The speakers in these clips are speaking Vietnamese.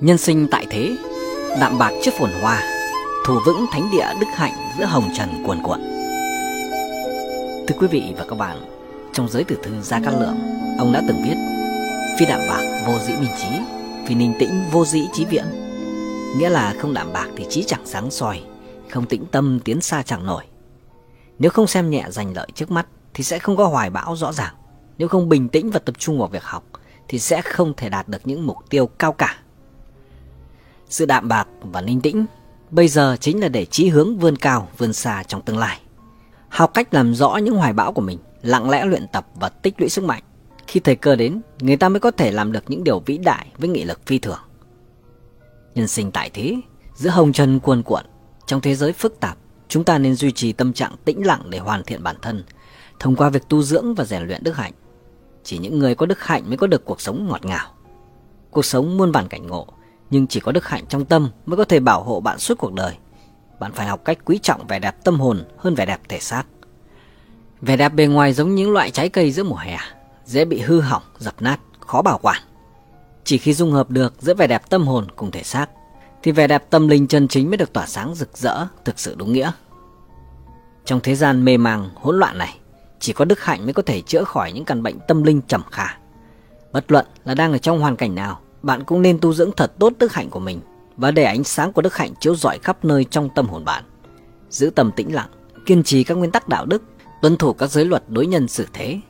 Nhân sinh tại thế, đạm bạc trước phồn hoa, thủ vững thánh địa đức hạnh giữa hồng trần cuồn cuộn. Thưa quý vị và các bạn, trong giới tử thư Gia Cát Lượng, ông đã từng viết Phi đạm bạc vô dĩ minh trí, phi ninh tĩnh vô dĩ trí viễn. Nghĩa là không đạm bạc thì trí chẳng sáng soi, không tĩnh tâm tiến xa chẳng nổi. Nếu không xem nhẹ giành lợi trước mắt thì sẽ không có hoài bão rõ ràng. Nếu không bình tĩnh và tập trung vào việc học thì sẽ không thể đạt được những mục tiêu cao cả. Sự đạm bạc và linh tĩnh bây giờ chính là để chí hướng vươn cao, vươn xa trong tương lai. Học cách làm rõ những hoài bão của mình, lặng lẽ luyện tập và tích lũy sức mạnh. Khi thời cơ đến, người ta mới có thể làm được những điều vĩ đại với nghị lực phi thường. Nhân sinh tại thế, giữa hồng trần cuồn cuộn, trong thế giới phức tạp, chúng ta nên duy trì tâm trạng tĩnh lặng để hoàn thiện bản thân, thông qua việc tu dưỡng và rèn luyện đức hạnh. Chỉ những người có đức hạnh mới có được cuộc sống ngọt ngào. Cuộc sống muôn vàn cảnh ngộ, nhưng chỉ có đức hạnh trong tâm mới có thể bảo hộ bạn suốt cuộc đời. Bạn phải học cách quý trọng vẻ đẹp tâm hồn hơn vẻ đẹp thể xác. Vẻ đẹp bề ngoài giống những loại trái cây giữa mùa hè, dễ bị hư hỏng, dập nát, khó bảo quản. Chỉ khi dung hợp được giữa vẻ đẹp tâm hồn cùng thể xác, thì vẻ đẹp tâm linh chân chính mới được tỏa sáng rực rỡ, thực sự đúng nghĩa. Trong thế gian mê màng, hỗn loạn này, chỉ có đức hạnh mới có thể chữa khỏi những căn bệnh tâm linh trầm khả. Bất luận là đang ở trong hoàn cảnh nào, bạn cũng nên tu dưỡng thật tốt đức hạnh của mình và để ánh sáng của đức hạnh chiếu rọi khắp nơi trong tâm hồn bạn. Giữ tâm tĩnh lặng, kiên trì các nguyên tắc đạo đức, tuân thủ các giới luật đối nhân xử thế,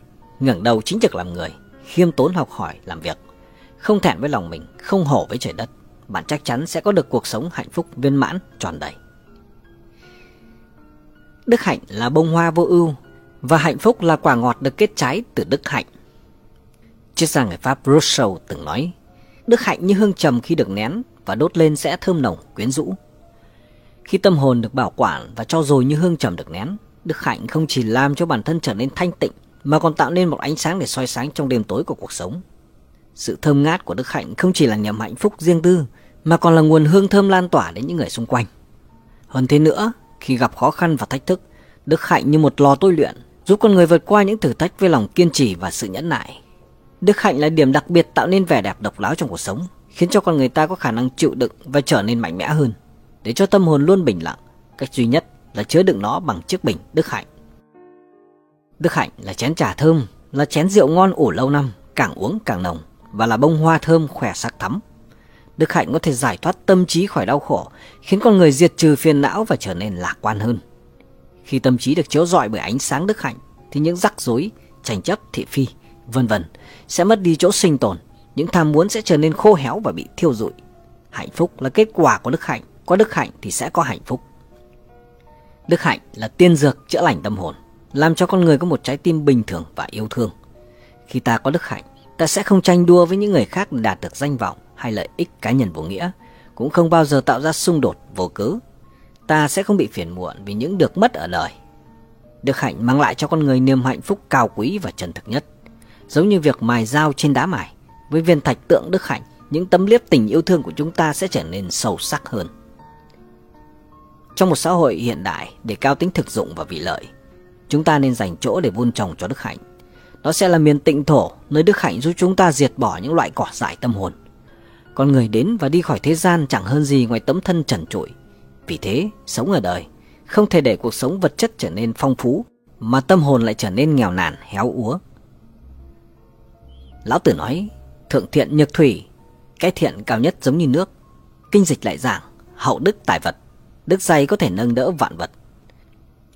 ngẩng đầu chính trực làm người, khiêm tốn học hỏi làm việc, không thẹn với lòng mình, không hổ với trời đất, bạn chắc chắn sẽ có được cuộc sống hạnh phúc viên mãn tròn đầy. Đức hạnh là bông hoa vô ưu và hạnh phúc là quả ngọt được kết trái từ đức hạnh. Triết gia người Pháp Rousseau từng nói, đức hạnh như hương trầm khi được nén và đốt lên sẽ thơm nồng, quyến rũ. Khi tâm hồn được bảo quản và cho rồi như hương trầm được nén, đức hạnh không chỉ làm cho bản thân trở nên thanh tịnh mà còn tạo nên một ánh sáng để soi sáng trong đêm tối của cuộc sống. Sự thơm ngát của đức hạnh không chỉ là niềm hạnh phúc riêng tư mà còn là nguồn hương thơm lan tỏa đến những người xung quanh. Hơn thế nữa, khi gặp khó khăn và thách thức, đức hạnh như một lò tôi luyện giúp con người vượt qua những thử thách với lòng kiên trì và sự nhẫn nại. Đức hạnh là điểm đặc biệt tạo nên vẻ đẹp độc đáo trong cuộc sống, khiến cho con người ta có khả năng chịu đựng và trở nên mạnh mẽ hơn. Để cho tâm hồn luôn bình lặng, cách duy nhất là chứa đựng nó bằng chiếc bình đức hạnh. Đức hạnh là chén trà thơm, là chén rượu ngon ủ lâu năm, càng uống càng nồng và là bông hoa thơm khỏe sắc thắm. Đức hạnh có thể giải thoát tâm trí khỏi đau khổ, khiến con người diệt trừ phiền não và trở nên lạc quan hơn. Khi tâm trí được chiếu rọi bởi ánh sáng đức hạnh, thì những rắc rối, tranh chấp, thị phi, vân vân sẽ mất đi chỗ sinh tồn, những tham muốn sẽ trở nên khô héo và bị thiêu rụi. Hạnh phúc là kết quả của đức hạnh, có đức hạnh thì sẽ có hạnh phúc. Đức hạnh là tiên dược chữa lành tâm hồn, làm cho con người có một trái tim bình thường và yêu thương. Khi ta có đức hạnh, ta sẽ không tranh đua với những người khác để đạt được danh vọng hay lợi ích cá nhân vô nghĩa, cũng không bao giờ tạo ra xung đột vô cớ. Ta sẽ không bị phiền muộn vì những được mất ở đời. Đức hạnh mang lại cho con người niềm hạnh phúc cao quý và chân thực nhất, giống như việc mài dao trên đá mài. Với viên thạch tượng đức hạnh, những tấm liếp tình yêu thương của chúng ta sẽ trở nên sâu sắc hơn. Trong một xã hội hiện đại để cao tính thực dụng và vị lợi, chúng ta nên dành chỗ để vun trồng cho đức hạnh. Đó sẽ là miền tịnh thổ, nơi đức hạnh giúp chúng ta diệt bỏ những loại cỏ dại tâm hồn. Con người đến và đi khỏi thế gian chẳng hơn gì ngoài tấm thân trần trụi. Vì thế, sống ở đời, không thể để cuộc sống vật chất trở nên phong phú, mà tâm hồn lại trở nên nghèo nàn, héo úa. Lão Tử nói, thượng thiện nhược thủy, cái thiện cao nhất giống như nước. Kinh dịch lại giảng, hậu đức tài vật, đức dày có thể nâng đỡ vạn vật.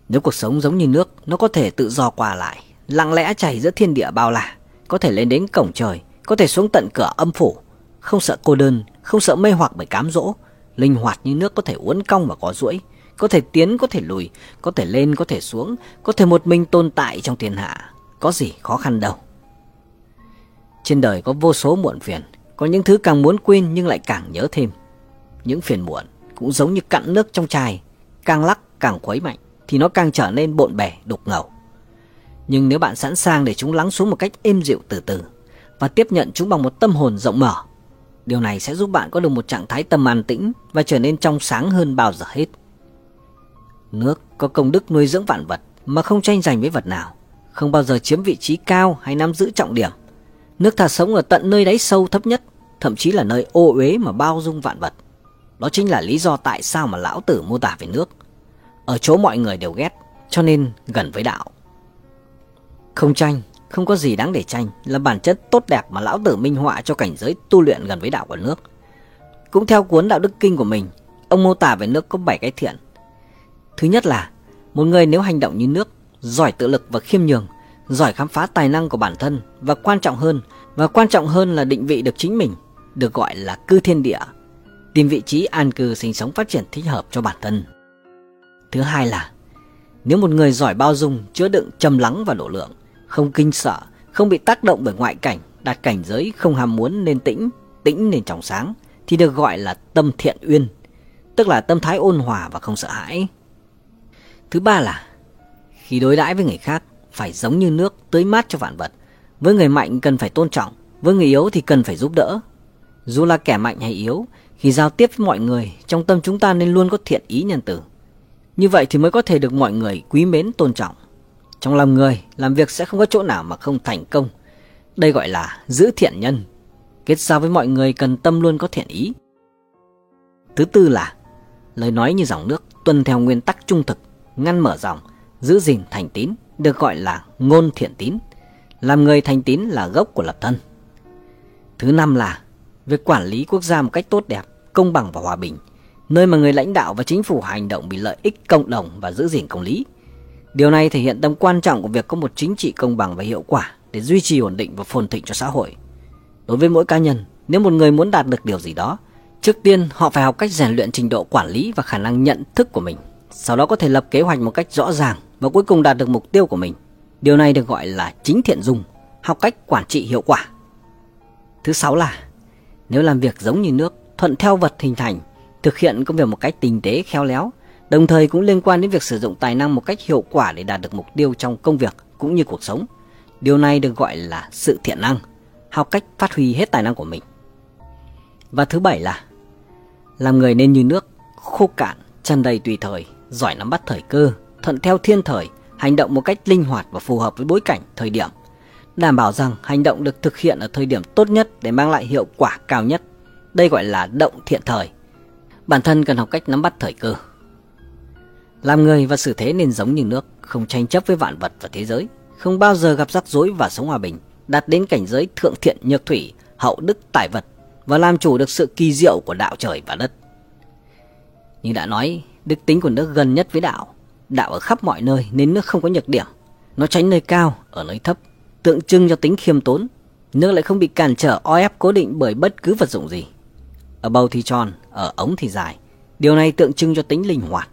Nếu cuộc sống giống như nước, nó có thể tự do qua lại, lặng lẽ chảy giữa thiên địa bao la, có thể lên đến cổng trời, có thể xuống tận cửa âm phủ, không sợ cô đơn, không sợ mê hoặc bởi cám dỗ, linh hoạt như nước có thể uốn cong và có duỗi, có thể tiến có thể lùi, có thể lên có thể xuống, có thể một mình tồn tại trong thiên hạ, có gì khó khăn đâu. Trên đời có vô số muộn phiền, có những thứ càng muốn quên nhưng lại càng nhớ thêm. Những phiền muộn cũng giống như cặn nước trong chai, càng lắc càng khuấy mạnh thì nó càng trở nên bộn bề, đục ngầu. Nhưng nếu bạn sẵn sàng để chúng lắng xuống một cách êm dịu từ từ và tiếp nhận chúng bằng một tâm hồn rộng mở, điều này sẽ giúp bạn có được một trạng thái tâm an tĩnh và trở nên trong sáng hơn bao giờ hết. Nước có công đức nuôi dưỡng vạn vật mà không tranh giành với vật nào, không bao giờ chiếm vị trí cao hay nắm giữ trọng điểm. Nước thà sống ở tận nơi đáy sâu thấp nhất, thậm chí là nơi ô uế mà bao dung vạn vật. Đó chính là lý do tại sao mà lão tử mô tả về nước. Ở chỗ mọi người đều ghét, cho nên gần với đạo. Không tranh, không có gì đáng để tranh là bản chất tốt đẹp mà lão tử minh họa cho cảnh giới tu luyện gần với đạo của nước. Cũng theo cuốn đạo đức kinh của mình, ông mô tả về nước có 7 cái thiện. Thứ nhất là, một người nếu hành động như nước, giỏi tự lực và khiêm nhường, giỏi khám phá tài năng của bản thân và quan trọng hơn, và quan trọng hơn là định vị được chính mình, được gọi là cư thiên địa, tìm vị trí an cư sinh sống phát triển thích hợp cho bản thân. Thứ hai là, nếu một người giỏi bao dung, chứa đựng trầm lắng và độ lượng, không kinh sợ, không bị tác động bởi ngoại cảnh, đạt cảnh giới không ham muốn nên tĩnh, tĩnh nên trong sáng, thì được gọi là tâm thiện uyên, tức là tâm thái ôn hòa và không sợ hãi. Thứ ba là, khi đối đãi với người khác, phải giống như nước tưới mát cho vạn vật. Với người mạnh cần phải tôn trọng, với người yếu thì cần phải giúp đỡ. Dù là kẻ mạnh hay yếu, khi giao tiếp với mọi người, trong tâm chúng ta nên luôn có thiện ý nhân từ. Như vậy thì mới có thể được mọi người quý mến tôn trọng. Trong lòng người, làm việc sẽ không có chỗ nào mà không thành công. Đây gọi là giữ thiện nhân. Kết giao với mọi người cần tâm luôn có thiện ý. Thứ tư là lời nói như dòng nước tuân theo nguyên tắc trung thực, ngăn mở dòng, giữ gìn thành tín, được gọi là ngôn thiện tín. Làm người thành tín là gốc của lập thân. Thứ năm là việc quản lý quốc gia một cách tốt đẹp, công bằng và hòa bình, nơi mà người lãnh đạo và chính phủ hành động vì lợi ích cộng đồng và giữ gìn công lý. Điều này thể hiện tầm quan trọng của việc có một chính trị công bằng và hiệu quả để duy trì ổn định và phồn thịnh cho xã hội. Đối với mỗi cá nhân, nếu một người muốn đạt được điều gì đó, trước tiên họ phải học cách rèn luyện trình độ quản lý và khả năng nhận thức của mình. Sau đó có thể lập kế hoạch một cách rõ ràng và cuối cùng đạt được mục tiêu của mình. Điều này được gọi là chính thiện dung, học cách quản trị hiệu quả. Thứ sáu là nếu làm việc giống như nước, thuận theo vật hình thành, thực hiện công việc một cách tinh tế khéo léo, đồng thời cũng liên quan đến việc sử dụng tài năng một cách hiệu quả để đạt được mục tiêu trong công việc cũng như cuộc sống. Điều này được gọi là sự thiện năng, học cách phát huy hết tài năng của mình. Và thứ bảy là làm người nên như nước, khô cạn, tràn đầy tùy thời, giỏi nắm bắt thời cơ, thuận theo thiên thời, hành động một cách linh hoạt và phù hợp với bối cảnh, thời điểm. Đảm bảo rằng hành động được thực hiện ở thời điểm tốt nhất để mang lại hiệu quả cao nhất. Đây gọi là động thiện thời. Bản thân cần học cách nắm bắt thời cơ. Làm người và xử thế nên giống như nước, không tranh chấp với vạn vật và thế giới, không bao giờ gặp rắc rối và sống hòa bình, đạt đến cảnh giới thượng thiện nhược thủy, hậu đức tài vật và làm chủ được sự kỳ diệu của đạo trời và đất. Như đã nói, đức tính của nước gần nhất với đạo, đạo ở khắp mọi nơi nên nước không có nhược điểm. Nó tránh nơi cao, ở nơi thấp, tượng trưng cho tính khiêm tốn. Nước lại không bị cản trở o ép cố định bởi bất cứ vật dụng gì. Ở bầu thì tròn, ở ống thì dài. Điều này tượng trưng cho tính linh hoạt.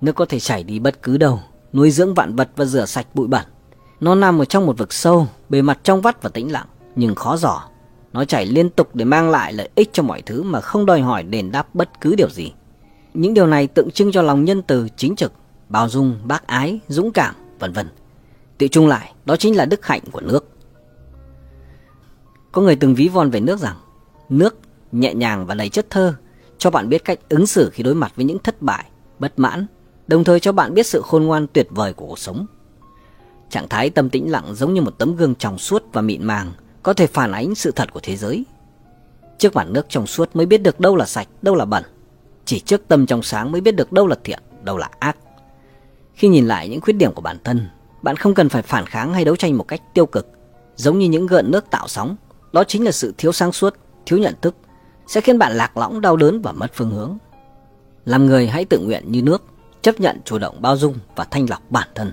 Nước có thể chảy đi bất cứ đâu, nuôi dưỡng vạn vật và rửa sạch bụi bẩn. Nó nằm ở trong một vực sâu, bề mặt trong vắt và tĩnh lặng, nhưng khó dò. Nó chảy liên tục để mang lại lợi ích cho mọi thứ mà không đòi hỏi đền đáp bất cứ điều gì. Những điều này tượng trưng cho lòng nhân từ chính trực, bao dung, bác ái, dũng cảm, vân vân. Tự chung lại, đó chính là đức hạnh của nước. Có người từng ví von về nước rằng, nước nhẹ nhàng và đầy chất thơ, cho bạn biết cách ứng xử khi đối mặt với những thất bại, bất mãn, đồng thời cho bạn biết sự khôn ngoan tuyệt vời của cuộc sống. Trạng thái tâm tĩnh lặng giống như một tấm gương trong suốt và mịn màng, có thể phản ánh sự thật của thế giới. Trước mặt nước trong suốt mới biết được đâu là sạch, đâu là bẩn. Chỉ trước tâm trong sáng mới biết được đâu là thiện, đâu là ác. Khi nhìn lại những khuyết điểm của bản thân, bạn không cần phải phản kháng hay đấu tranh một cách tiêu cực, giống như những gợn nước tạo sóng. Đó chính là sự thiếu sáng suốt, thiếu nhận thức, sẽ khiến bạn lạc lõng đau đớn và mất phương hướng. Làm người hãy tự nguyện như nước, chấp nhận chủ động bao dung và thanh lọc bản thân.